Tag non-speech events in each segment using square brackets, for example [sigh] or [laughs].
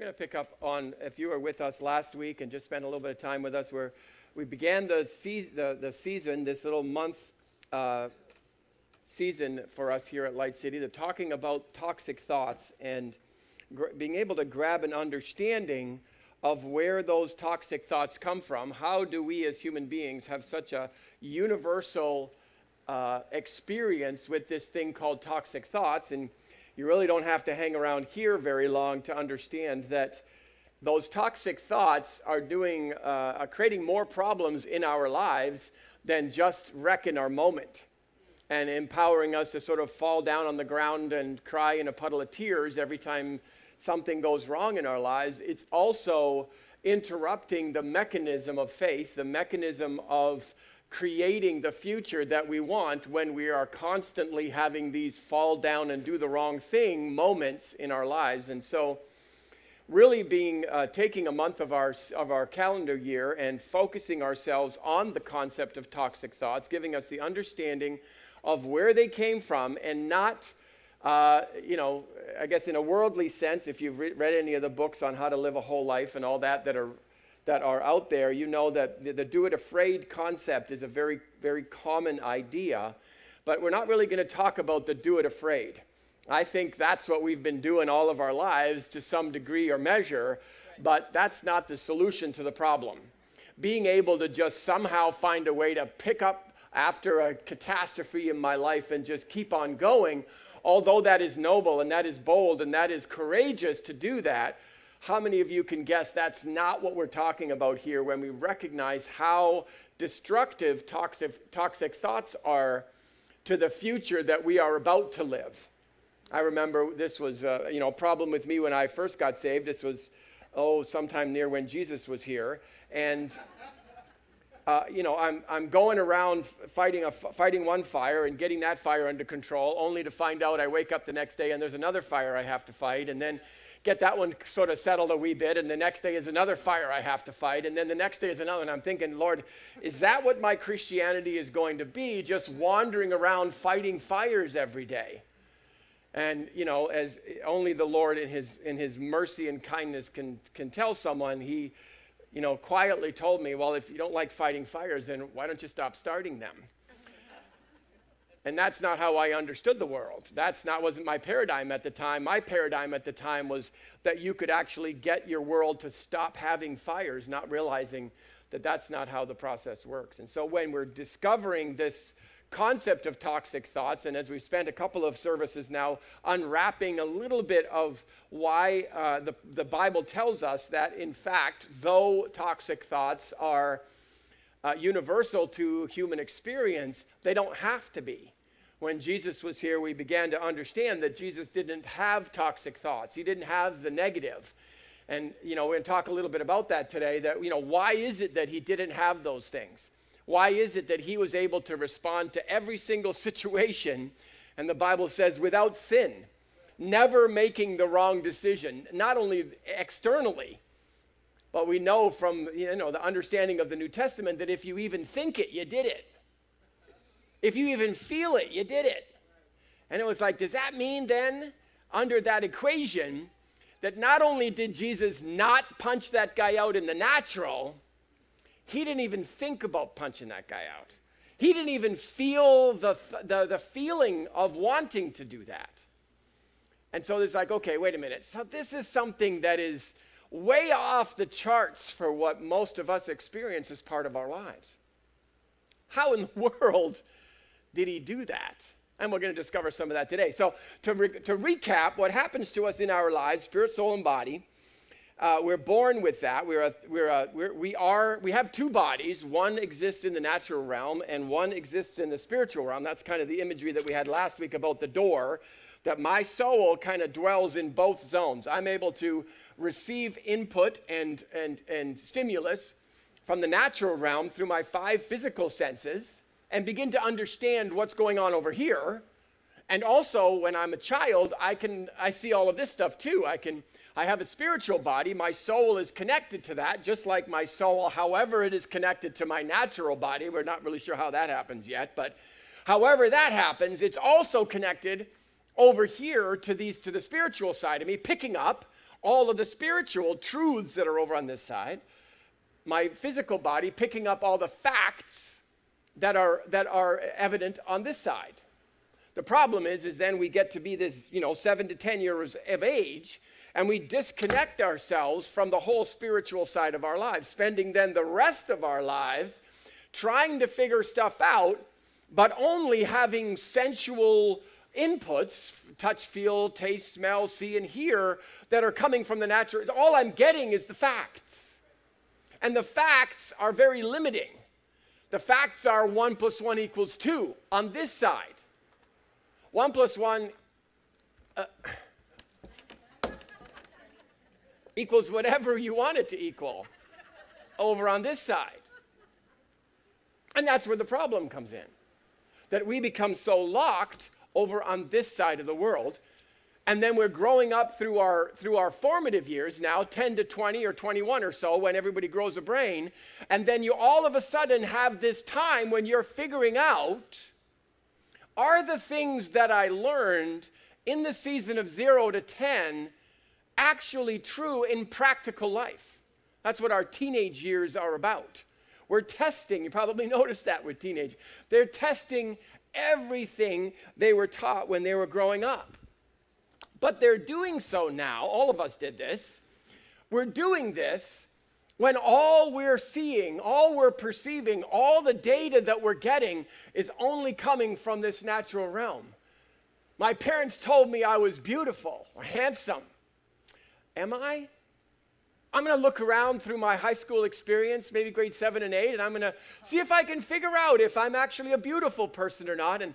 going to pick up on, if you were with us last week and just spent a little bit of time with us, where we began the, season, the, the season this little month uh, season for us here at Light City, the talking about toxic thoughts and gr- being able to grab an understanding of where those toxic thoughts come from. How do we as human beings have such a universal uh, experience with this thing called toxic thoughts? And you really don't have to hang around here very long to understand that those toxic thoughts are doing, uh, are creating more problems in our lives than just wrecking our moment and empowering us to sort of fall down on the ground and cry in a puddle of tears every time something goes wrong in our lives. It's also interrupting the mechanism of faith, the mechanism of creating the future that we want when we are constantly having these fall down and do the wrong thing moments in our lives. And so, really being uh, taking a month of our of our calendar year and focusing ourselves on the concept of toxic thoughts, giving us the understanding of where they came from, and not. Uh, you know, I guess in a worldly sense, if you've re- read any of the books on how to live a whole life and all that that are that are out there, you know that the, the do it afraid concept is a very, very common idea. But we're not really going to talk about the do it afraid. I think that's what we've been doing all of our lives to some degree or measure, but that's not the solution to the problem. Being able to just somehow find a way to pick up after a catastrophe in my life and just keep on going, although that is noble and that is bold and that is courageous to do that, how many of you can guess that's not what we're talking about here when we recognize how destructive toxic, toxic thoughts are to the future that we are about to live? I remember this was uh, you know, a problem with me when I first got saved. This was, oh, sometime near when Jesus was here. And uh, you know, I'm, I'm going around fighting, a, fighting one fire and getting that fire under control, only to find out I wake up the next day and there's another fire I have to fight. And then get that one sort of settled a wee bit, and the next day is another fire I have to fight, and then the next day is another. And I'm thinking, Lord, is that what my Christianity is going to be? Just wandering around fighting fires every day? And you know, as only the Lord in His in His mercy and kindness can can tell someone, He, you know, quietly told me, well, if you don't like fighting fires, then why don't you stop starting them? And that's not how I understood the world. That's not wasn't my paradigm at the time. My paradigm at the time was that you could actually get your world to stop having fires, not realizing that that's not how the process works. And so when we're discovering this concept of toxic thoughts, and as we've spent a couple of services now unwrapping a little bit of why uh, the, the Bible tells us that, in fact, though toxic thoughts are uh, universal to human experience, they don't have to be. When Jesus was here, we began to understand that Jesus didn't have toxic thoughts, he didn't have the negative. And, you know, we're going to talk a little bit about that today. That, you know, why is it that he didn't have those things? Why is it that he was able to respond to every single [laughs] situation? And the Bible says, without sin, never making the wrong decision, not only externally, but we know from you know the understanding of the New Testament that if you even think it, you did it. If you even feel it, you did it. And it was like, does that mean then, under that equation, that not only did Jesus not punch that guy out in the natural, he didn't even think about punching that guy out. He didn't even feel the, the, the feeling of wanting to do that. And so it's like, okay, wait a minute. So this is something that is way off the charts for what most of us experience as part of our lives. How in the [laughs] world did he do that? And we're going to discover some of that today. So, to, re- to recap, what happens to us in our lives, spirit, soul, and body, uh, we're born with that. We're a, we're a, we're, we, are, we have two bodies. One exists in the natural realm, and one exists in the spiritual realm. That's kind of the imagery that we had last week about the door, that my soul kind of dwells in both zones. I'm able to receive input and, and, and stimulus from the natural realm through my five physical senses and begin to understand what's going on over here. And also, when I'm a child, I can I see all of this stuff too. I can I have a spiritual body. My soul is connected to that, just like my soul, however it is connected to my natural body. We're not really sure how that happens yet, but however that happens, it's also connected over here to these to the spiritual side of me, picking up all of the spiritual truths that are over on this side, my physical body picking up all the facts that are, that are evident on this side. The problem is, is then we get to be this, you know, seven to 10 years of age, and we disconnect ourselves from the whole spiritual side of our lives, spending then the rest of our lives trying to figure stuff out, but only having sensual inputs touch, feel, taste, smell, see, and hear that are coming from the natural. All I'm getting is the facts. And the facts are very limiting. The facts are 1 plus 1 equals 2 on this side. 1 plus 1 uh, [coughs] equals whatever you want it to equal over on this side. And that's where the problem comes in. That we become so locked over on this side of the world. And then we're growing up through our, through our formative years now, 10 to 20 or 21 or so, when everybody grows a brain. And then you all of a sudden have this time when you're figuring out are the things that I learned in the season of zero to 10 actually true in practical life? That's what our teenage years are about. We're testing, you probably [laughs] noticed that with teenage. They're testing everything they were taught when they were growing up. But they're doing so now, all of us did this. We're doing this when all we're seeing, all we're perceiving, all the data that we're getting is only coming from this natural realm. My parents told me I was beautiful or handsome. Am I? I'm going to look around through my high school experience, maybe grade seven and eight, and I'm going to see if I can figure out if I'm actually a beautiful person or not. And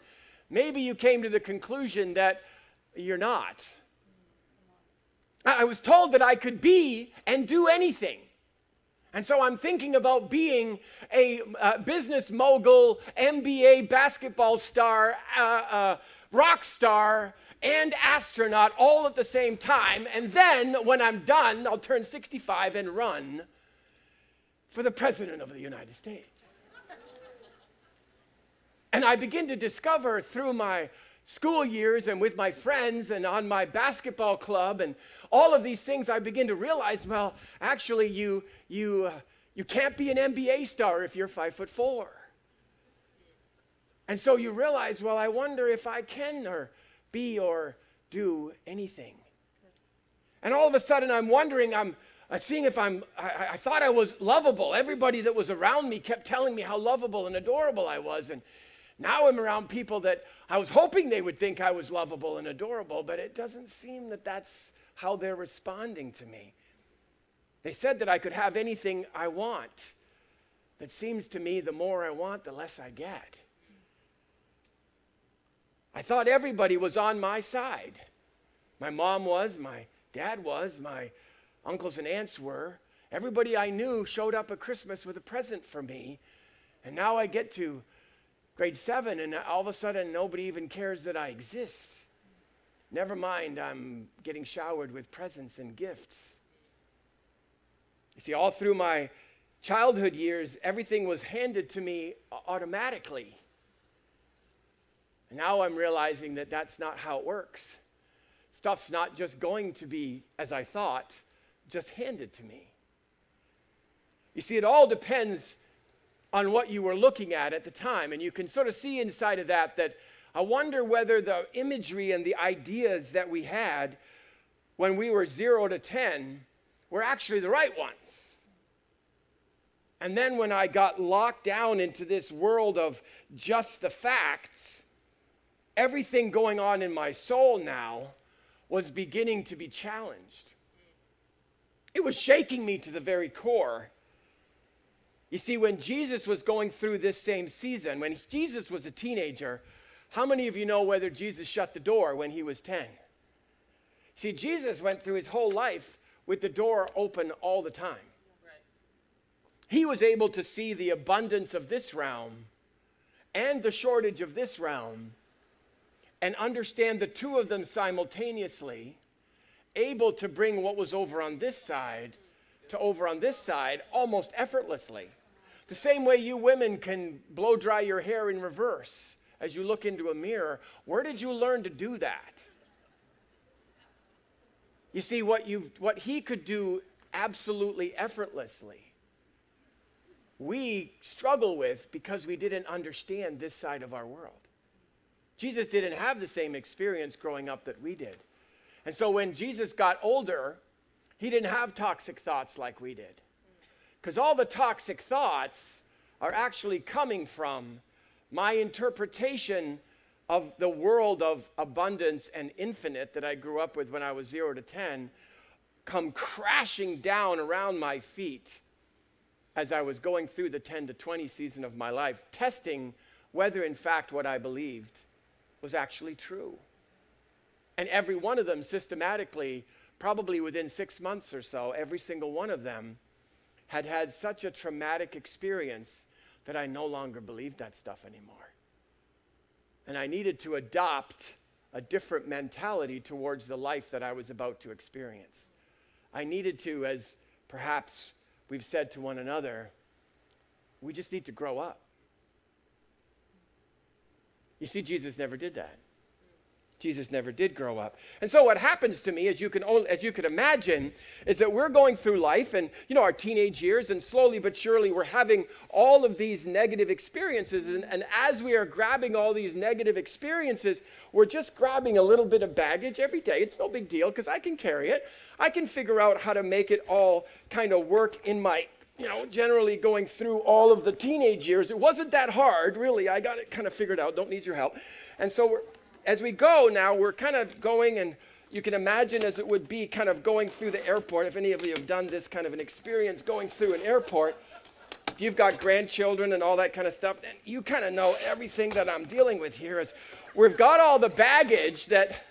maybe you came to the conclusion that you're not. I was told that I could be and do anything. And so I'm thinking about being a uh, business mogul, NBA basketball star, uh, uh, rock star, and astronaut all at the same time. And then when I'm done, I'll turn 65 and run for the President of the United States. and I begin to discover through my school years and with my friends and on my basketball club and all of these things, I begin to realize well, actually, you, you, uh, you can't be an NBA star if you're five foot four. And so you realize, well, I wonder if I can or be or do anything. And all of a sudden, I'm wondering, I'm seeing if I'm, I, I thought I was lovable. Everybody that was around me kept telling me how lovable and adorable I was. And now I'm around people that I was hoping they would think I was lovable and adorable, but it doesn't seem that that's how they're responding to me. They said that I could have anything I want, but seems to me the more I want, the less I get. I thought everybody was on my side. My mom was, my dad was, my uncles and aunts were. Everybody I knew showed up at Christmas with a present for me. And now I get to grade seven, and all of a sudden, nobody even cares that I exist. Never mind, I'm getting showered with presents and gifts. You see, all through my childhood years, everything was handed to me automatically. Now I'm realizing that that's not how it works. Stuff's not just going to be as I thought, just handed to me. You see, it all depends on what you were looking at at the time. And you can sort of see inside of that that I wonder whether the imagery and the ideas that we had when we were zero to 10 were actually the right ones. And then when I got locked down into this world of just the facts, everything going on in my soul now was beginning to be challenged. It was shaking me to the very core. You see, when Jesus was going through this same season, when Jesus was a teenager, how many of you know whether Jesus shut the door when he was 10? See, Jesus went through his whole life with the door open all the time. He was able to see the abundance of this realm and the shortage of this realm and understand the two of them simultaneously, able to bring what was over on this side to over on this side almost effortlessly. The same way you women can blow dry your hair in reverse as you look into a mirror, where did you learn to do that? You see, what, you what he could do absolutely effortlessly, we struggle with because we didn't understand this side of our world. Jesus didn't have the same experience growing up that we did. And so when Jesus got older, he didn't have toxic thoughts like we did. Because all the toxic thoughts are actually coming from my interpretation of the world of abundance and infinite that I grew up with when I was zero to 10 come crashing down around my feet as I was going through the 10 to 20 season of my life, testing whether in fact what I believed was actually true. And every one of them systematically, probably within six months or so, every single one of them had had such a traumatic experience that I no longer believed that stuff anymore. And I needed to adopt a different mentality towards the life that I was about to experience. I needed to, as perhaps we've said to one another, we just need to grow up. You see, Jesus never did that. Jesus never did grow up. And so what happens to me, as you can only, as you can imagine, is that we're going through life and you know our teenage years, and slowly but surely we're having all of these negative experiences. And, and as we are grabbing all these negative experiences, we're just grabbing a little bit of baggage every day. It's no big deal because I can carry it. I can figure out how to make it all kind of work in my you know, generally going through all of the teenage years, it wasn't that hard, really. I got it kind of figured out, don't need your help. And so as we go now, we're kind of going and you can imagine as it would be kind of going through the airport. If any of you have done this kind of an experience going through an airport, if you've got grandchildren and all that kind of stuff, then you kind of know everything that I'm dealing with here is we've got all the baggage that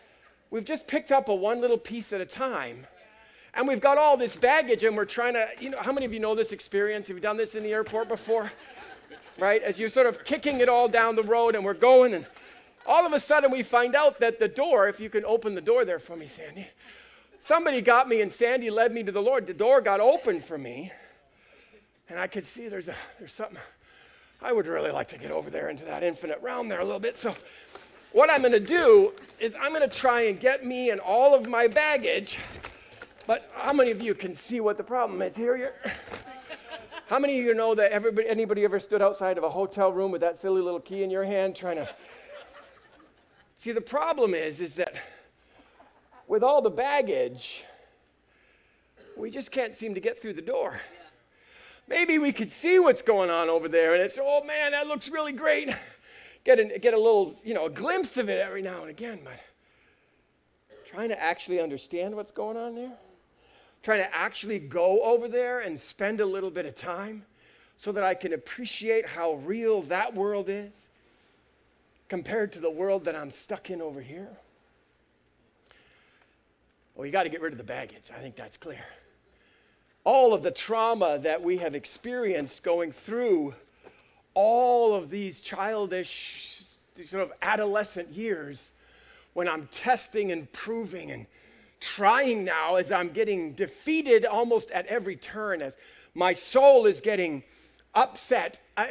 we've just picked up a one little piece at a time. And we've got all this baggage and we're trying to, you know, how many of you know this experience? Have you done this in the airport before? Right? As you're sort of kicking it all down the road and we're going and all of a sudden we find out that the door, if you can open the door there for me, Sandy, somebody got me and Sandy led me to the Lord. The door got open for me, and I could see there's, a, there's something. I would really like to get over there into that infinite realm there a little bit. So, what I'm going to do is I'm going to try and get me and all of my baggage. But how many of you can see what the problem is here? You're, [laughs] how many of you know that everybody, anybody ever stood outside of a hotel room with that silly little key in your hand trying to See, the problem is, is that with all the baggage, we just can't seem to get through the door. Maybe we could see what's going on over there and it's, oh man, that looks really great. Get a, get a little, you know, a glimpse of it every now and again, but trying to actually understand what's going on there, trying to actually go over there and spend a little bit of time so that I can appreciate how real that world is compared to the world that I'm stuck in over here? Well, you got to get rid of the baggage. I think that's clear. All of the trauma that we have experienced going through all of these childish, sort of adolescent years when I'm testing and proving and trying now as I'm getting defeated almost at every turn, as my soul is getting upset uh,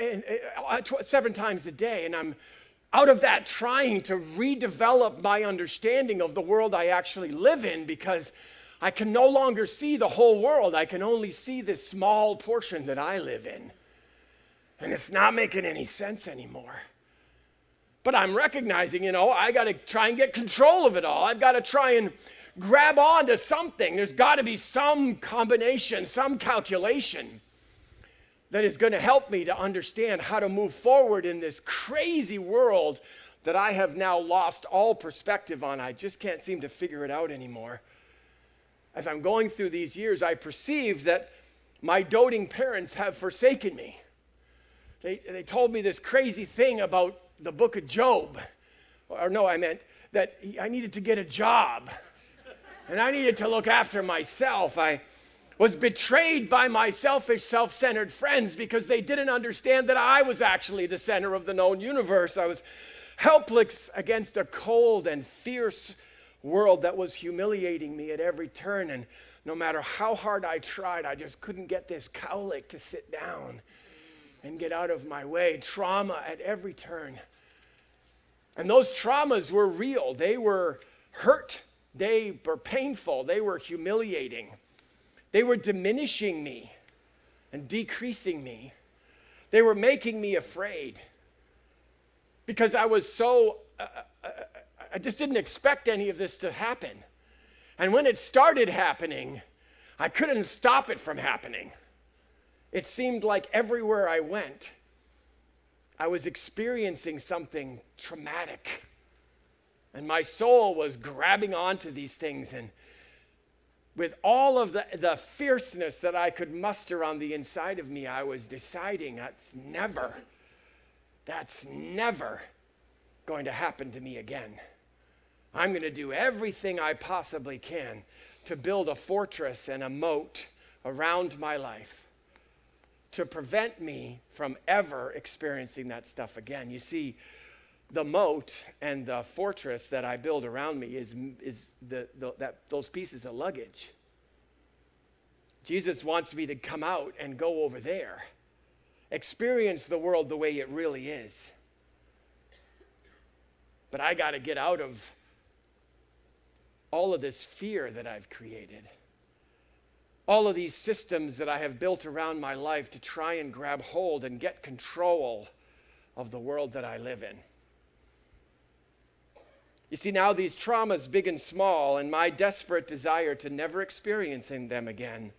uh, uh, seven times a day, and I'm out of that trying to redevelop my understanding of the world I actually live in because I can no longer see the whole world. I can only see this small portion that I live in. And it's not making any sense anymore. But I'm recognizing, you know, I got to try and get control of it all. I've got to try and grab on to something. There's got to be some combination, some calculation that is going to help me to understand how to move forward in this crazy world that I have now lost all perspective on. I just can't seem to figure it out anymore. As I'm going through these years, I perceive that my doting parents have forsaken me. They, they told me this crazy thing about the book of Job. Or, no, I meant that I needed to get a job and I needed to look after myself. I, was betrayed by my selfish, self centered friends because they didn't understand that I was actually the center of the known universe. I was helpless against a cold and fierce world that was humiliating me at every turn. And no matter how hard I tried, I just couldn't get this cowlick to sit down and get out of my way. Trauma at every turn. And those traumas were real, they were hurt They were painful, they were humiliating, they were diminishing me and decreasing me. They were making me afraid because I was so, uh, uh, I just didn't expect any of this to happen. And when it started happening, I couldn't stop it from happening. It seemed like everywhere I went, I was experiencing something traumatic. And my soul was grabbing onto these things. And with all of the, the fierceness that I could muster on the inside of me, I was deciding that's never, that's never going to happen to me again. I'm going to do everything I possibly can to build a fortress and a moat around my life to prevent me from ever experiencing that stuff again. You see, the moat and the fortress that I build around me is, is the, the, that, those pieces of luggage. Jesus wants me to come out and go over there, experience the world the way it really is. But I got to get out of all of this fear that I've created, all of these systems that I have built around my life to try and grab hold and get control of the world that I live in. You see, now these traumas, big and small, and my desperate desire to never experiencing them again,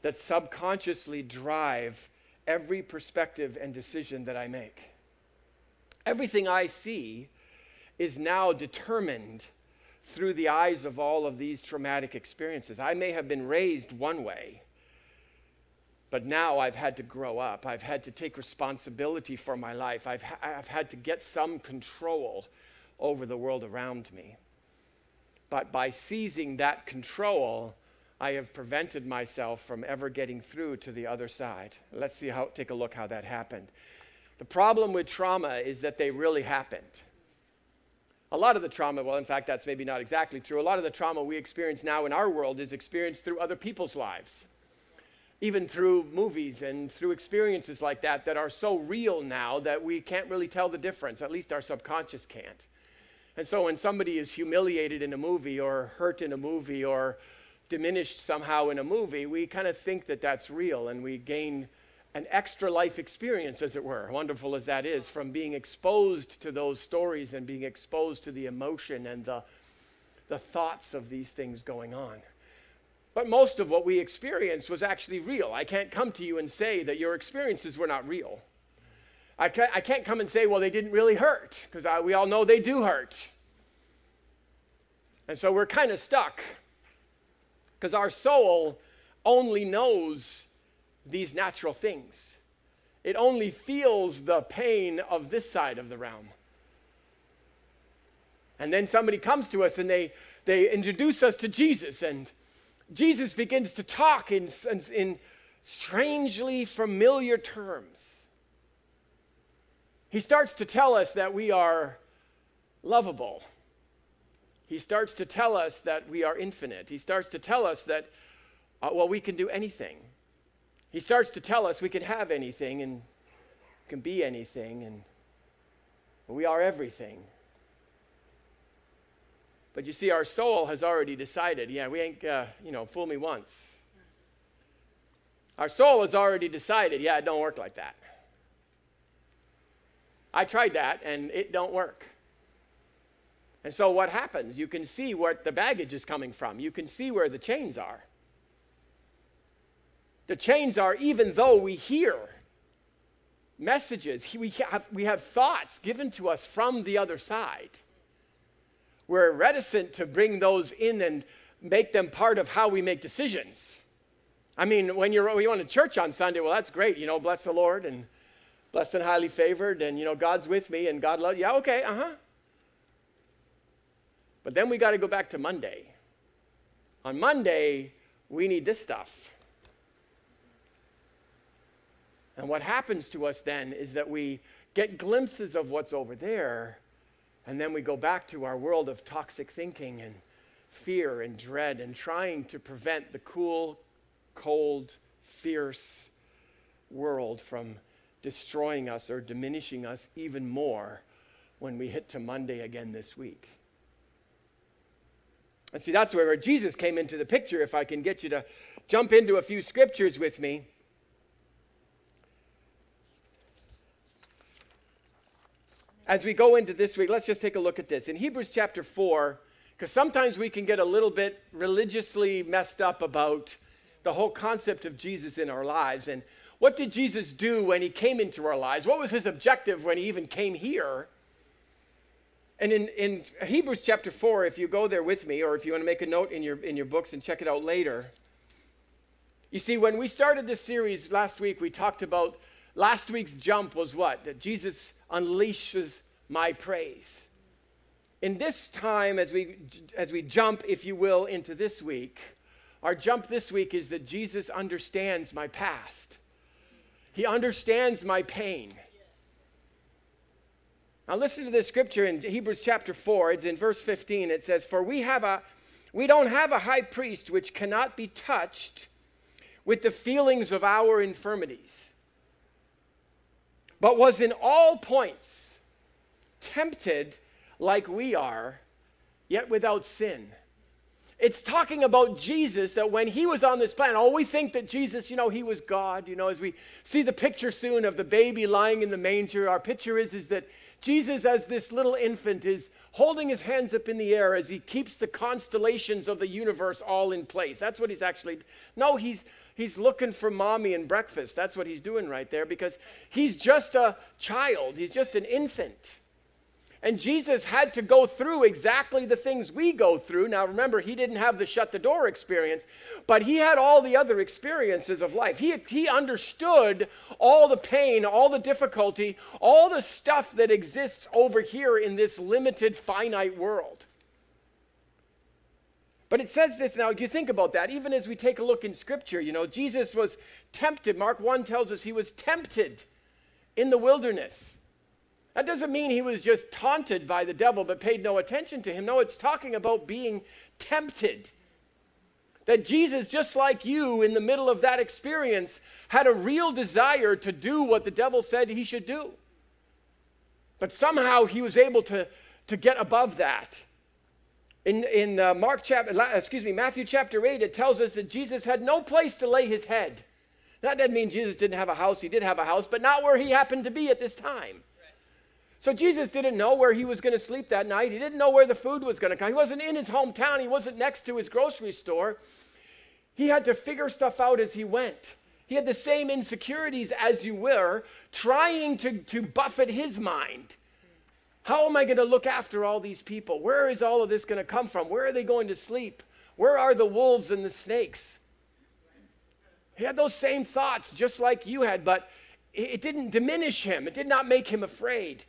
that subconsciously drive every perspective and decision that I make. Everything I see is now determined through the eyes of all of these traumatic experiences. I may have been raised one way, but now I've had to grow up. I've had to take responsibility for my life. I've, ha- I've had to get some control over the world around me. But by seizing that control, I have prevented myself from ever getting through to the other side. Let's see how take a look how that happened. The problem with trauma is that they really happened. A lot of the trauma, well, in fact, that's maybe not exactly true. A lot of the trauma we experience now in our world is experienced through other people's lives, even through movies and through experiences like that that are so real now that we can't really tell the difference. At least our subconscious can't. And so when somebody is humiliated in a movie or hurt in a movie or diminished somehow in a movie, we kind of think that that's real and we gain an extra life experience, as it were, wonderful as that is, from being exposed to those stories and being exposed to the emotion and the, the thoughts of these things going on. But most of what we experienced was actually real. I can't come to you and say that your experiences were not real. I can't, I can't come and say, well, they didn't really hurt, because we all know they do hurt. And so we're kind of stuck, because our soul only knows these natural things. It only feels the pain of this side of the realm. And then somebody comes to us and they, they introduce us to Jesus, and Jesus begins to talk in, in, in strangely familiar terms. He starts to tell us that we are lovable. He starts to tell us that we are infinite. He starts to tell us that, uh, well, we can do anything. He starts to tell us we can have anything and can be anything and we are everything. But you see, our soul has already decided, yeah, we ain't, uh, you know, fool me once. Our soul has already decided, yeah, it don't work like that. I tried that and it don't work. And so what happens? You can see where the baggage is coming from. You can see where the chains are. The chains are even though we hear messages, we have, we have thoughts given to us from the other side. We're reticent to bring those in and make them part of how we make decisions. I mean, when you're you want to church on Sunday, well, that's great, you know, bless the Lord and blessed and highly favored, and you know, God's with me and God loves. Yeah, okay, uh huh. But then we got to go back to Monday. On Monday, we need this stuff. And what happens to us then is that we get glimpses of what's over there, and then we go back to our world of toxic thinking and fear and dread and trying to prevent the cool, cold, fierce world from destroying us or diminishing us even more when we hit to Monday again this week. And see, that's where Jesus came into the picture. If I can get you to jump into a few scriptures with me. As we go into this week, let's just take a look at this. In Hebrews chapter 4, because sometimes we can get a little bit religiously messed up about the whole concept of Jesus in our lives. And what did Jesus do when he came into our lives? What was his objective when he even came here? And in, in Hebrews chapter 4, if you go there with me, or if you want to make a note in your, in your books and check it out later, you see, when we started this series last week, we talked about last week's jump was what? That Jesus unleashes my praise. In this time, as we, as we jump, if you will, into this week, our jump this week is that Jesus understands my past. He understands my pain. Now listen to this scripture in Hebrews chapter 4. It's in verse 15. It says, For we have a we don't have a high priest which cannot be touched with the feelings of our infirmities, but was in all points tempted like we are, yet without sin it's talking about Jesus that when he was on this planet, oh, we think that Jesus, you know, he was God. You know, as we see the picture soon of the baby lying in the manger, our picture is, is that Jesus, as this little infant, is holding his hands up in the air as he keeps the constellations of the universe all in place. That's what he's actually. No, he's he's looking for mommy and breakfast. That's what he's doing right there because he's just a child. He's just an infant. And Jesus had to go through exactly the things we go through. Now, remember, he didn't have the shut the door experience, but he had all the other experiences of life. He, he understood all the pain, all the difficulty, all the stuff that exists over here in this limited, finite world. But it says this now, you think about that, even as we take a look in Scripture, you know, Jesus was tempted. Mark 1 tells us he was tempted in the wilderness. That doesn't mean he was just taunted by the devil but paid no attention to him. No, it's talking about being tempted. That Jesus, just like you in the middle of that experience, had a real desire to do what the devil said he should do. But somehow he was able to, to get above that. In, in uh, Mark chapter, excuse me, Matthew chapter 8, it tells us that Jesus had no place to lay his head. That doesn't mean Jesus didn't have a house. He did have a house, but not where he happened to be at this time. So Jesus didn't know where he was going to sleep that night. He didn't know where the food was going to come. He wasn't in his hometown, he wasn't next to his grocery store. He had to figure stuff out as he went. He had the same insecurities as you were, trying to, to buffet his mind. How am I going to look after all these people? Where is all of this going to come from? Where are they going to sleep? Where are the wolves and the snakes? He had those same thoughts just like you had, but it didn't diminish him, it did not make him afraid.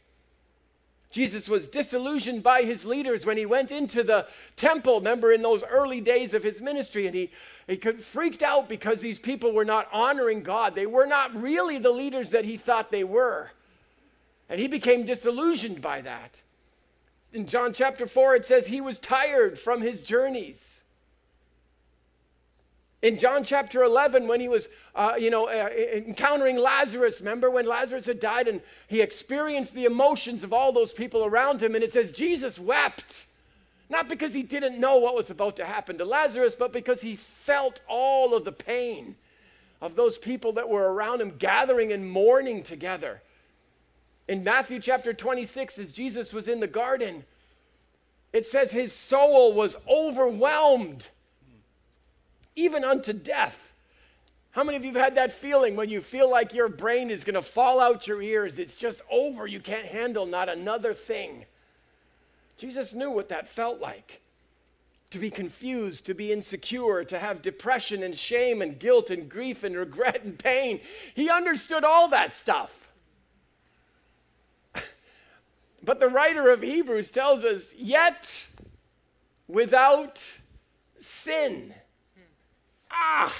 Jesus was disillusioned by his leaders when he went into the temple, remember in those early days of his ministry, and he, he freaked out because these people were not honoring God. They were not really the leaders that he thought they were. And he became disillusioned by that. In John chapter 4, it says he was tired from his journeys. In John chapter 11, when he was, uh, you know, uh, encountering Lazarus, remember when Lazarus had died and he experienced the emotions of all those people around him, and it says Jesus wept. Not because he didn't know what was about to happen to Lazarus, but because he felt all of the pain of those people that were around him gathering and mourning together. In Matthew chapter 26, as Jesus was in the garden, it says his soul was overwhelmed even unto death. How many of you have had that feeling when you feel like your brain is going to fall out your ears? It's just over. You can't handle not another thing. Jesus knew what that felt like to be confused, to be insecure, to have depression and shame and guilt and grief and regret and pain. He understood all that stuff. [laughs] but the writer of Hebrews tells us, yet without sin. Ah!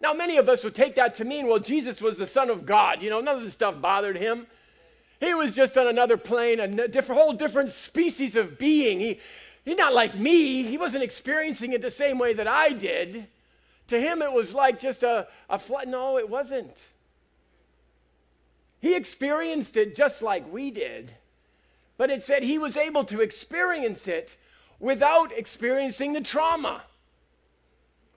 Now, many of us would take that to mean, well, Jesus was the Son of God. You know, none of this stuff bothered him. He was just on another plane, a different, whole different species of being. He, he's not like me. He wasn't experiencing it the same way that I did. To him, it was like just a, a flood. No, it wasn't. He experienced it just like we did. But it said he was able to experience it without experiencing the trauma,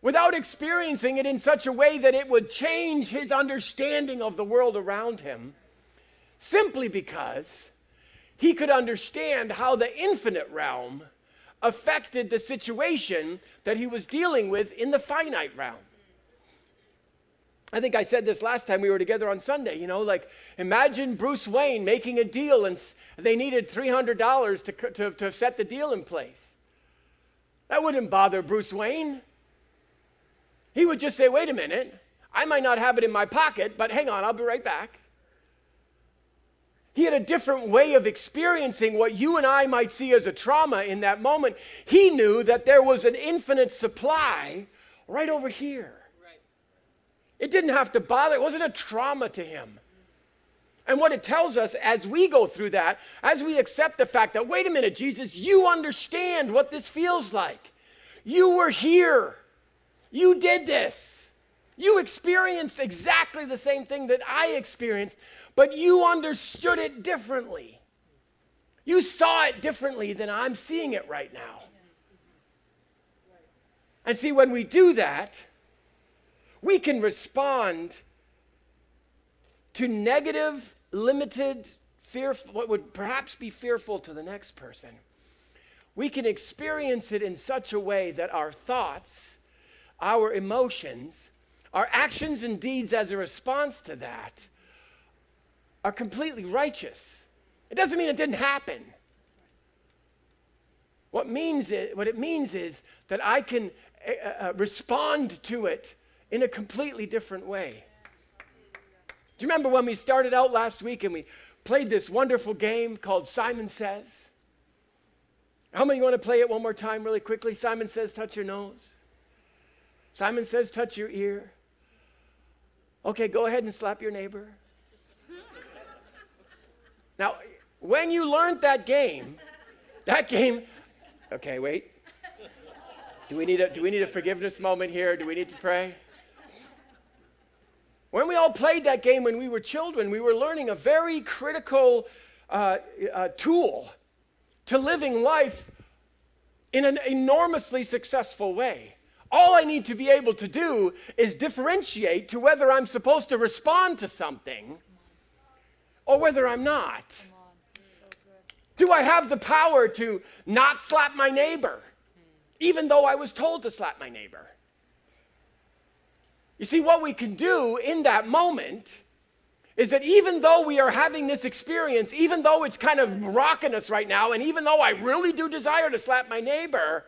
without experiencing it in such a way that it would change his understanding of the world around him, simply because he could understand how the infinite realm affected the situation that he was dealing with in the finite realm. I think I said this last time we were together on Sunday. You know, like imagine Bruce Wayne making a deal and they needed $300 to, to, to set the deal in place. That wouldn't bother Bruce Wayne. He would just say, wait a minute, I might not have it in my pocket, but hang on, I'll be right back. He had a different way of experiencing what you and I might see as a trauma in that moment. He knew that there was an infinite supply right over here. It didn't have to bother, it wasn't a trauma to him. And what it tells us as we go through that, as we accept the fact that, wait a minute, Jesus, you understand what this feels like. You were here. You did this. You experienced exactly the same thing that I experienced, but you understood it differently. You saw it differently than I'm seeing it right now. And see, when we do that, we can respond to negative, limited, fearful, what would perhaps be fearful to the next person. We can experience it in such a way that our thoughts, our emotions, our actions and deeds as a response to that are completely righteous. It doesn't mean it didn't happen. What, means it, what it means is that I can uh, respond to it in a completely different way. Do you remember when we started out last week and we played this wonderful game called Simon Says? How many want to play it one more time, really quickly? Simon says, touch your nose. Simon says, touch your ear. Okay, go ahead and slap your neighbor. [laughs] now, when you learned that game, that game, okay, wait. Do we need a, do we need a forgiveness moment here? Do we need to pray? When we all played that game when we were children, we were learning a very critical uh, uh, tool to living life in an enormously successful way. All I need to be able to do is differentiate to whether I'm supposed to respond to something or whether I'm not. Do I have the power to not slap my neighbor, even though I was told to slap my neighbor? You see, what we can do in that moment is that even though we are having this experience, even though it's kind of rocking us right now, and even though I really do desire to slap my neighbor,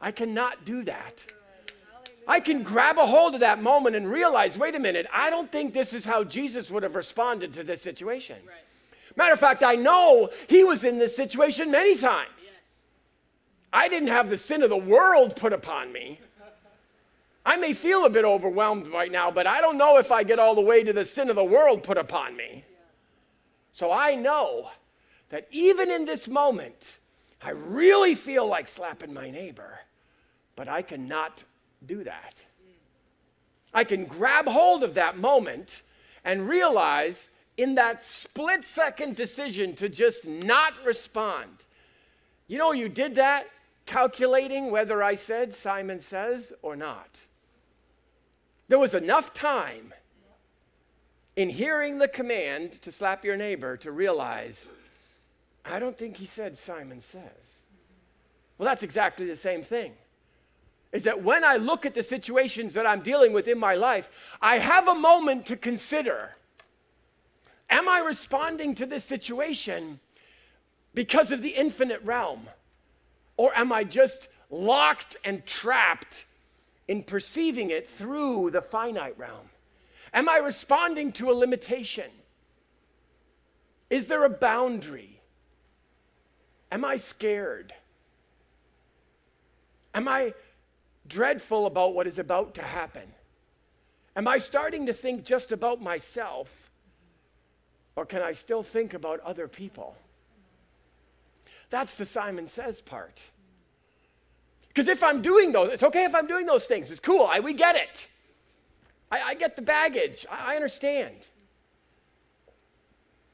I cannot do that. I can grab a hold of that moment and realize wait a minute, I don't think this is how Jesus would have responded to this situation. Right. Matter of fact, I know he was in this situation many times. Yes. I didn't have the sin of the world put upon me. I may feel a bit overwhelmed right now, but I don't know if I get all the way to the sin of the world put upon me. So I know that even in this moment, I really feel like slapping my neighbor, but I cannot do that. I can grab hold of that moment and realize in that split second decision to just not respond. You know, you did that calculating whether I said Simon says or not. There was enough time in hearing the command to slap your neighbor to realize, I don't think he said Simon says. Well, that's exactly the same thing. Is that when I look at the situations that I'm dealing with in my life, I have a moment to consider Am I responding to this situation because of the infinite realm? Or am I just locked and trapped in perceiving it through the finite realm? Am I responding to a limitation? Is there a boundary? Am I scared? Am I dreadful about what is about to happen? Am I starting to think just about myself? Or can I still think about other people? That's the Simon Says part. Because if I'm doing those, it's okay if I'm doing those things. It's cool. I, we get it. I, I get the baggage. I, I understand.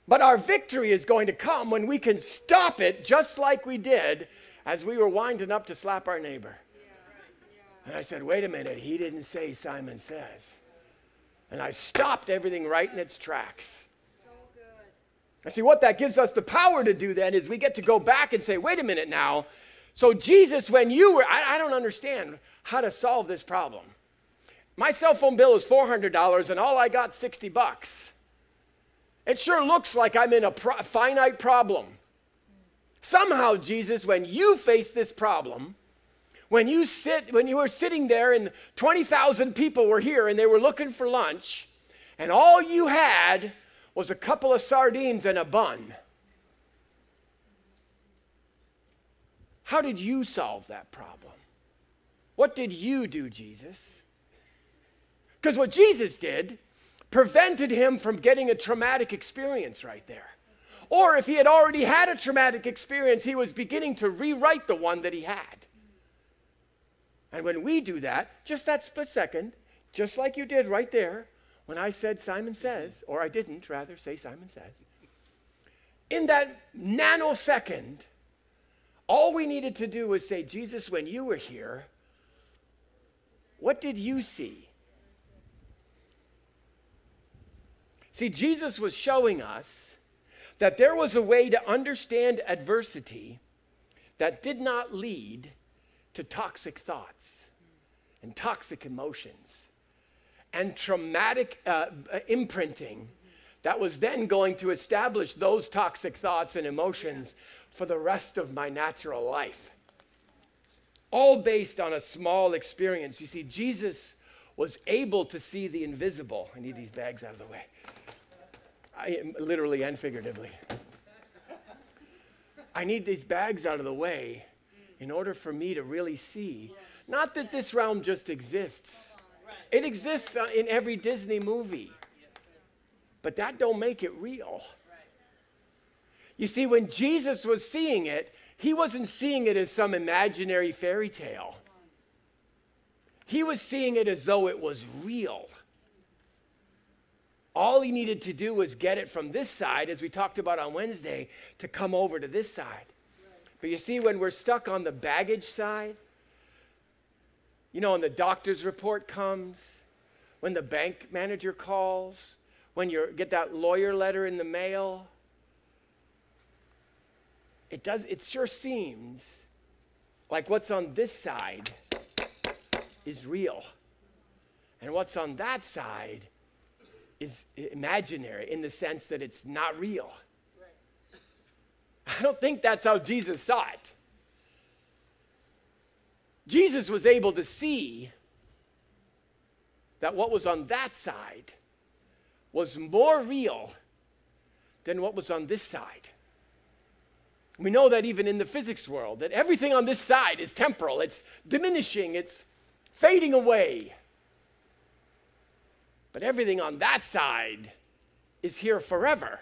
But our victory is going to come when we can stop it just like we did as we were winding up to slap our neighbor. And I said, wait a minute, he didn't say Simon says. And I stopped everything right in its tracks. So good. I see what that gives us the power to do then is we get to go back and say, wait a minute now. So, Jesus, when you were, I, I don't understand how to solve this problem. My cell phone bill is $400 and all I got 60 bucks. It sure looks like I'm in a pro- finite problem. Somehow, Jesus, when you face this problem, when you sit when you were sitting there and 20,000 people were here and they were looking for lunch and all you had was a couple of sardines and a bun. How did you solve that problem? What did you do jesus? Because what jesus did prevented him from getting a traumatic experience right there. Or if he had already had a traumatic experience he was beginning to rewrite the one that he had and when we do that, just that split second, just like you did right there, when I said Simon says, or I didn't rather say Simon says, in that nanosecond, all we needed to do was say, Jesus, when you were here, what did you see? See, Jesus was showing us that there was a way to understand adversity that did not lead to toxic thoughts and toxic emotions and traumatic uh, uh, imprinting that was then going to establish those toxic thoughts and emotions for the rest of my natural life. All based on a small experience. You see, Jesus was able to see the invisible. I need these bags out of the way. I, literally and figuratively. I need these bags out of the way in order for me to really see. Not that this realm just exists. It exists uh, in every Disney movie. But that don't make it real. You see, when Jesus was seeing it, he wasn't seeing it as some imaginary fairy tale. He was seeing it as though it was real. All he needed to do was get it from this side, as we talked about on Wednesday, to come over to this side. But you see, when we're stuck on the baggage side, you know, when the doctor's report comes, when the bank manager calls, when you get that lawyer letter in the mail, it does it sure seems like what's on this side is real. And what's on that side is imaginary in the sense that it's not real. I don't think that's how Jesus saw it. Jesus was able to see that what was on that side was more real than what was on this side. We know that even in the physics world, that everything on this side is temporal, it's diminishing, it's fading away. But everything on that side is here forever.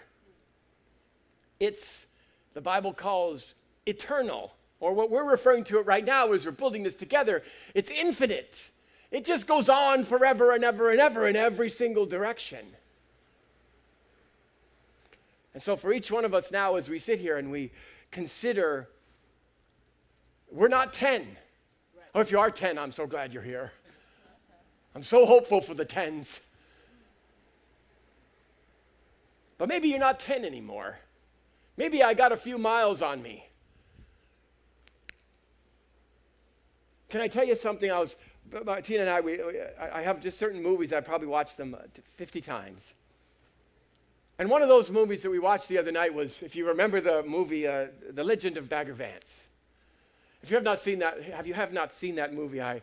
It's the Bible calls eternal, or what we're referring to it right now as we're building this together, it's infinite. It just goes on forever and ever and ever in every single direction. And so, for each one of us now, as we sit here and we consider, we're not 10. Right. Or if you are 10, I'm so glad you're here. I'm so hopeful for the 10s. But maybe you're not 10 anymore. Maybe I got a few miles on me. Can I tell you something? I was, Tina and I, we, I have just certain movies, I probably watched them uh, 50 times. And one of those movies that we watched the other night was, if you remember the movie, uh, The Legend of Bagger Vance. If you have not seen that, have you have not seen that movie, I,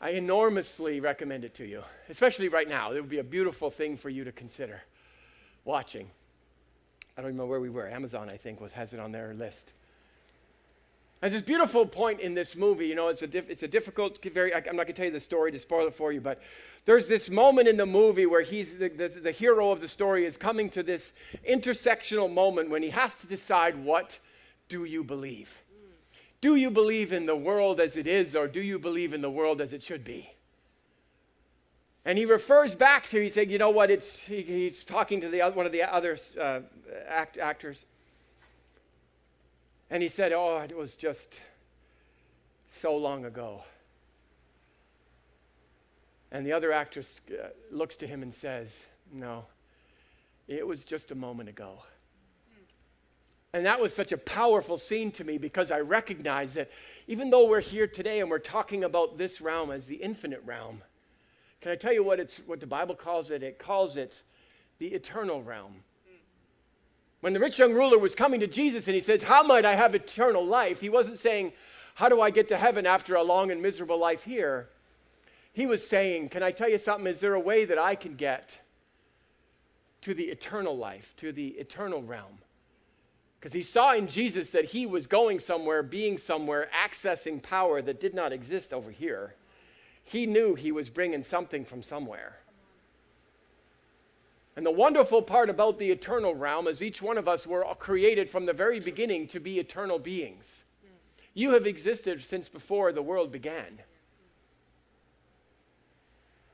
I enormously recommend it to you, especially right now. It would be a beautiful thing for you to consider watching. I don't even know where we were. Amazon, I think, was, has it on their list. There's this beautiful point in this movie. You know, it's a, it's a difficult, very, I'm not going to tell you the story to spoil it for you, but there's this moment in the movie where he's, the, the, the hero of the story is coming to this intersectional moment when he has to decide what do you believe? Do you believe in the world as it is, or do you believe in the world as it should be? And he refers back to, he said, you know what, it's, he, he's talking to the, one of the other uh, act, actors. And he said, Oh, it was just so long ago. And the other actress uh, looks to him and says, No, it was just a moment ago. And that was such a powerful scene to me because I recognize that even though we're here today and we're talking about this realm as the infinite realm, can I tell you what, it's, what the Bible calls it? It calls it the eternal realm. When the rich young ruler was coming to Jesus and he says, How might I have eternal life? He wasn't saying, How do I get to heaven after a long and miserable life here? He was saying, Can I tell you something? Is there a way that I can get to the eternal life, to the eternal realm? Because he saw in Jesus that he was going somewhere, being somewhere, accessing power that did not exist over here. He knew he was bringing something from somewhere. And the wonderful part about the eternal realm is each one of us were created from the very beginning to be eternal beings. You have existed since before the world began.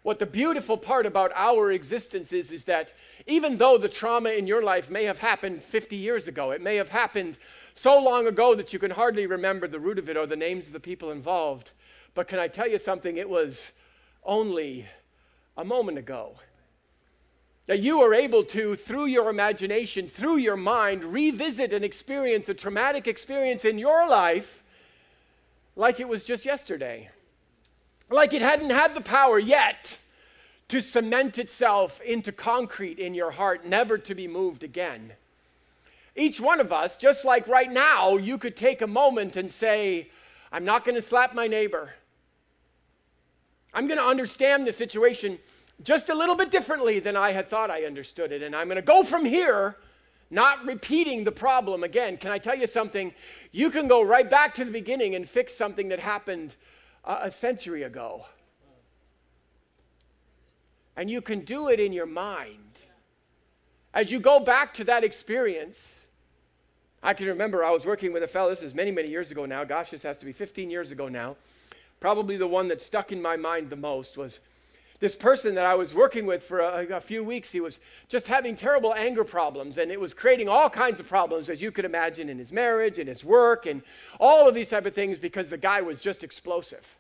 What the beautiful part about our existence is, is that even though the trauma in your life may have happened 50 years ago, it may have happened so long ago that you can hardly remember the root of it or the names of the people involved. But can I tell you something? It was only a moment ago. That you are able to, through your imagination, through your mind, revisit and experience a traumatic experience in your life like it was just yesterday like it hadn't had the power yet to cement itself into concrete in your heart, never to be moved again. Each one of us, just like right now, you could take a moment and say, I'm not going to slap my neighbor. I'm going to understand the situation just a little bit differently than I had thought I understood it. And I'm going to go from here, not repeating the problem again. Can I tell you something? You can go right back to the beginning and fix something that happened a century ago. And you can do it in your mind. As you go back to that experience, I can remember I was working with a fellow, this is many, many years ago now. Gosh, this has to be 15 years ago now. Probably the one that stuck in my mind the most was this person that I was working with for a, a, few weeks, he was just having terrible anger problems, and it was creating all kinds of problems, as you could imagine, in his marriage, in his work, and all of these type of things because the guy was just explosive.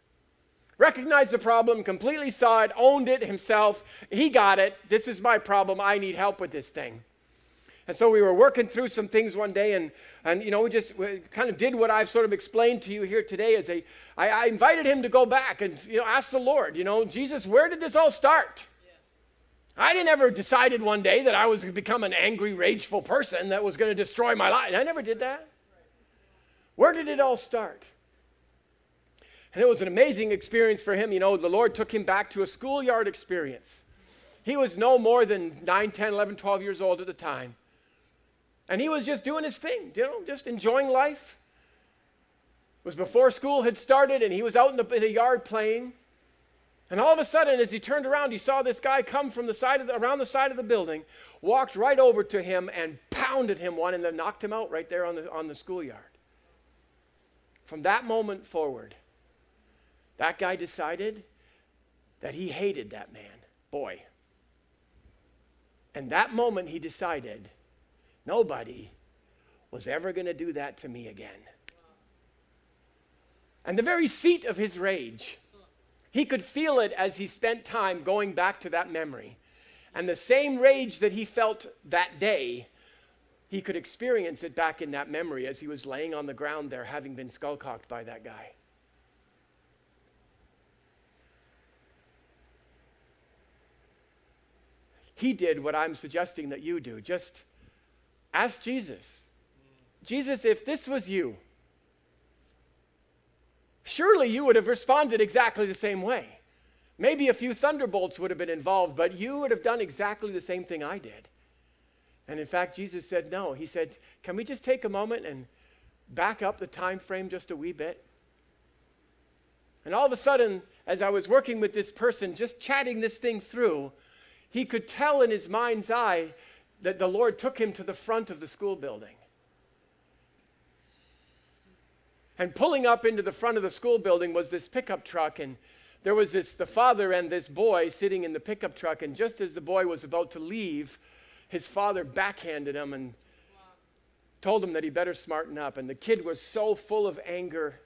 Recognized the problem, completely saw it, owned it himself. He got it. This is my problem. I need help with this thing. And so we were working through some things one day, and, and you know, we just we kind of did what I've sort of explained to you here today. As a, I, I invited him to go back and you know, ask the Lord, you know, Jesus, where did this all start? I didn't ever decided one day that I was going to become an angry, rageful person that was going to destroy my life. I never did that. Where did it all start? And it was an amazing experience for him. You know, the Lord took him back to a schoolyard experience. He was no more than 9, 10, 11, 12 years old at the time. And he was just doing his thing, you know, just enjoying life. It was before school had started, and he was out in the, in the yard playing. And all of a sudden, as he turned around, he saw this guy come from the side of the, around the side of the building, walked right over to him and pounded him one, and then knocked him out right there on the, on the schoolyard. From that moment forward, that guy decided that he hated that man, boy. And that moment, he decided Nobody was ever going to do that to me again. And the very seat of his rage, he could feel it as he spent time going back to that memory. And the same rage that he felt that day, he could experience it back in that memory as he was laying on the ground there, having been skullcocked by that guy. He did what I'm suggesting that you do. Just Ask Jesus. Jesus, if this was you, surely you would have responded exactly the same way. Maybe a few thunderbolts would have been involved, but you would have done exactly the same thing I did. And in fact, Jesus said no. He said, "Can we just take a moment and back up the time frame just a wee bit?" And all of a sudden, as I was working with this person, just chatting this thing through, he could tell in his mind's eye that the Lord took him to the front of the school building. And pulling up into the front of the school building was this pickup truck, and there was this the father and this boy sitting in the pickup truck, and just as the boy was about to leave, his father backhanded him and told him that he better smarten up. And the kid was so full of anger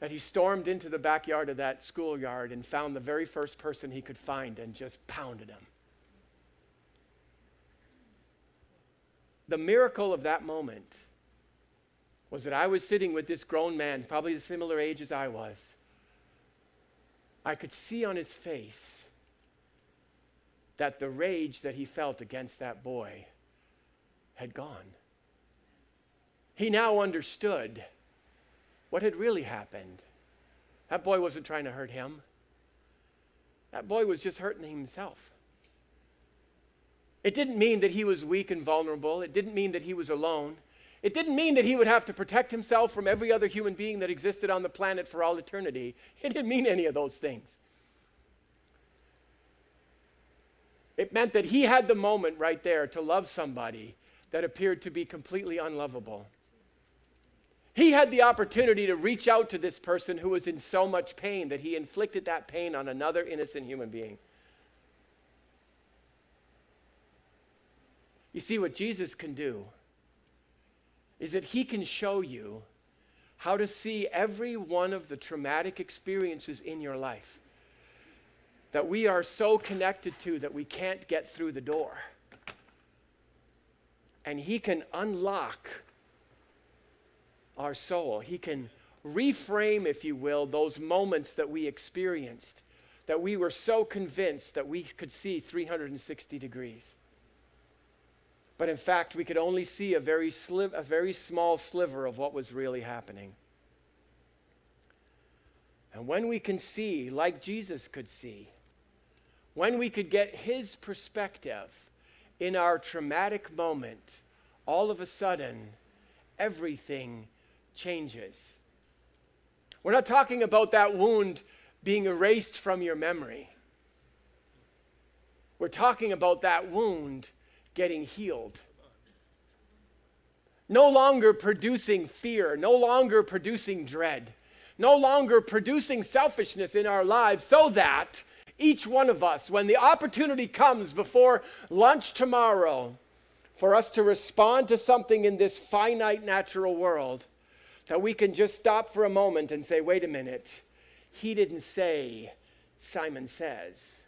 that he stormed into the backyard of that schoolyard and found the very first person he could find and just pounded him. The miracle of that moment was that I was sitting with this grown man, probably the similar age as I was. I could see on his face that the rage that he felt against that boy had gone. He now understood what had really happened. That boy wasn't trying to hurt him, that boy was just hurting himself. It didn't mean that he was weak and vulnerable, it didn't mean that he was alone. It didn't mean that he would have to protect himself from every other human being that existed on the planet for all eternity. [laughs] It didn't mean any of those things. It meant that he had the moment right there to love somebody that appeared to be completely unlovable. He had the opportunity to reach out to this person who was in so much pain that he inflicted that pain on another innocent human being. You see, what Jesus can do is that he can show you how to see every one of the traumatic experiences in your life that we are so connected to that we can't get through the door. And he can unlock our soul. He can reframe, if you will, those moments that we experienced, that we were so convinced that we could see 360 degrees. But in fact, we could only see a very, sliv- a very small sliver of what was really happening. And when we can see, like Jesus could see, when we could get his perspective in our traumatic moment, all of a sudden, everything changes. We're not talking about that wound being erased from your memory. We're talking about that wound getting healed. No longer producing fear, no longer producing dread, no longer producing selfishness in our lives, so that each one of us, when the opportunity comes before lunch tomorrow for us to respond to something in this finite natural world, that we can just stop for a moment and say, wait a minute, he didn't say, Simon says.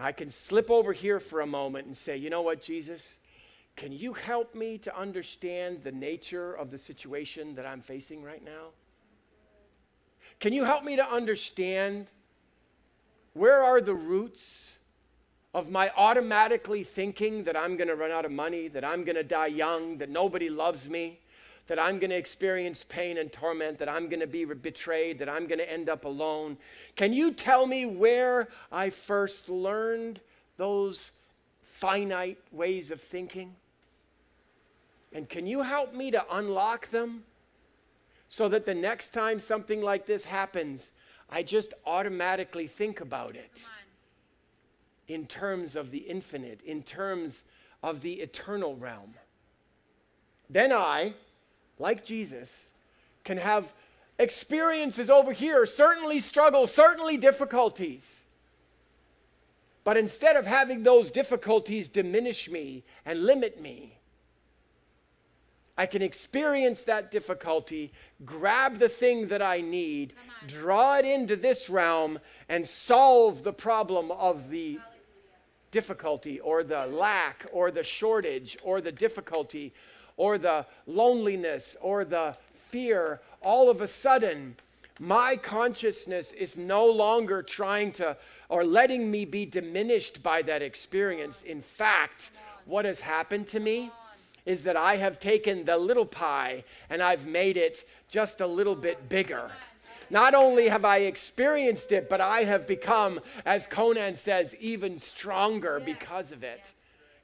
I can slip over here for a moment and say, you know what, Jesus? Can you help me to understand the nature of the situation that I'm facing right now? Can you help me to understand where are the roots of my automatically thinking that I'm going to run out of money, that I'm going to die young, that nobody loves me, that I'm going to experience pain and torment, that I'm going to be betrayed, that I'm going to end up alone. Can you tell me where I first learned those finite ways of thinking? And can you help me to unlock them so that the next time something like this happens, I just automatically think about it in terms of the infinite, in terms of the eternal realm? Then I, like Jesus, can have experiences over here, certainly struggles, certainly difficulties. But instead of having those difficulties diminish me and limit me, I can experience that difficulty, grab the thing that I need, draw it into this realm, and solve the problem of the difficulty or the lack or the shortage or the difficulty or the loneliness or the fear, all of a sudden, my consciousness is no longer trying to or letting me be diminished by that experience. In fact, what has happened to me is that I have taken the little pie and I've made it just a little bit bigger. Not only have I experienced it, but I have become, as Conan says, even stronger because of it.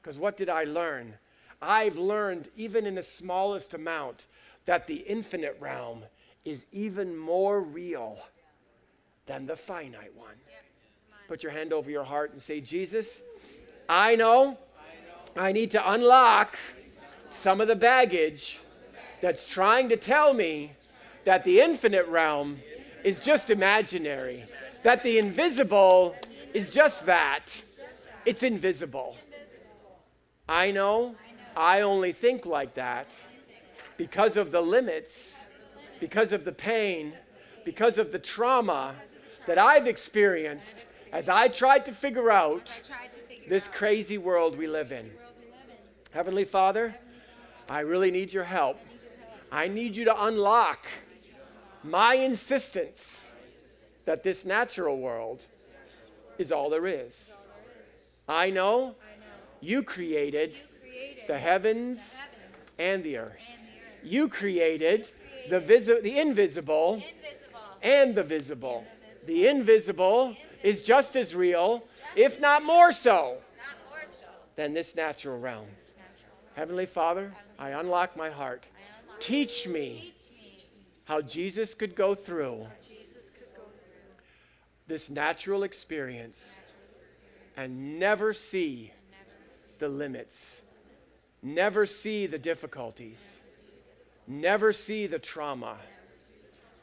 Because what did I learn? I've learned, even in the smallest amount, that the infinite realm is even more real than the finite one. Put your hand over your heart and say, Jesus, I know I need to unlock some of the baggage that's trying to tell me that the infinite realm is just imaginary, that the invisible is just that it's invisible. I know I only think like that because of the limits, because of the pain, because of the trauma that I've experienced as I tried to figure out this crazy world we live in. Heavenly Father, I really need your help. I need you to unlock my insistence that this natural world is all there is. I know you created the heavens and the earth. You created the, visi- the invisible and the visible. The invisible is just as real, if not more so, than this natural realm. Heavenly Father, I unlock my heart. Teach me how Jesus could go through this natural experience and never see the limits, never see the difficulties, never see the trauma,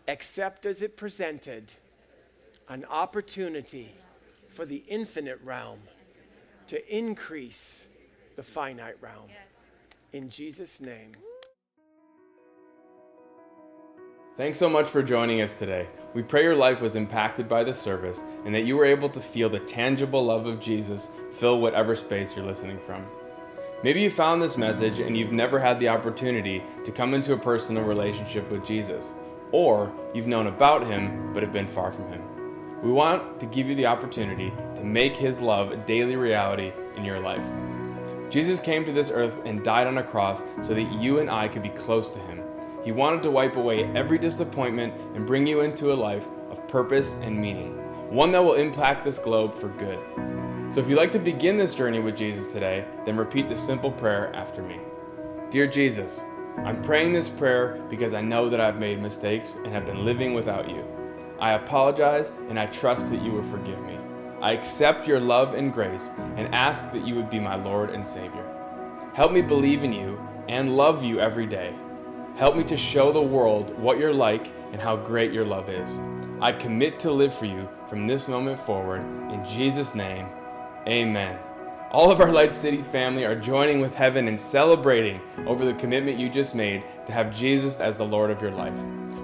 except as it presented an opportunity for the infinite realm to increase the finite realm. In Jesus' name. Thanks so much for joining us today. We pray your life was impacted by the service and that you were able to feel the tangible love of Jesus fill whatever space you're listening from. Maybe you found this message and you've never had the opportunity to come into a personal relationship with Jesus, or you've known about him but have been far from him. We want to give you the opportunity to make his love a daily reality in your life. Jesus came to this earth and died on a cross so that you and I could be close to him. He wanted to wipe away every disappointment and bring you into a life of purpose and meaning, one that will impact this globe for good. So if you'd like to begin this journey with Jesus today, then repeat this simple prayer after me. Dear Jesus, I'm praying this prayer because I know that I've made mistakes and have been living without you. I apologize and I trust that you will forgive me. I accept your love and grace and ask that you would be my Lord and Savior. Help me believe in you and love you every day. Help me to show the world what you're like and how great your love is. I commit to live for you from this moment forward. In Jesus' name, amen. All of our Light City family are joining with heaven and celebrating over the commitment you just made to have Jesus as the Lord of your life.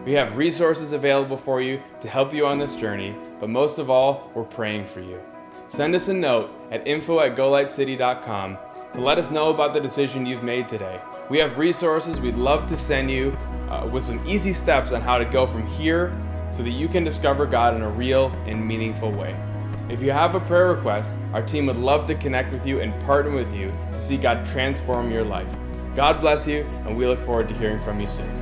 We have resources available for you to help you on this journey, but most of all, we're praying for you. Send us a note at info at golightcity.com to let us know about the decision you've made today we have resources we'd love to send you uh, with some easy steps on how to go from here so that you can discover God in a real and meaningful way. If you have a prayer request, our team would love to connect with you and partner with you to see God transform your life. God bless you, and we look forward to hearing from you soon.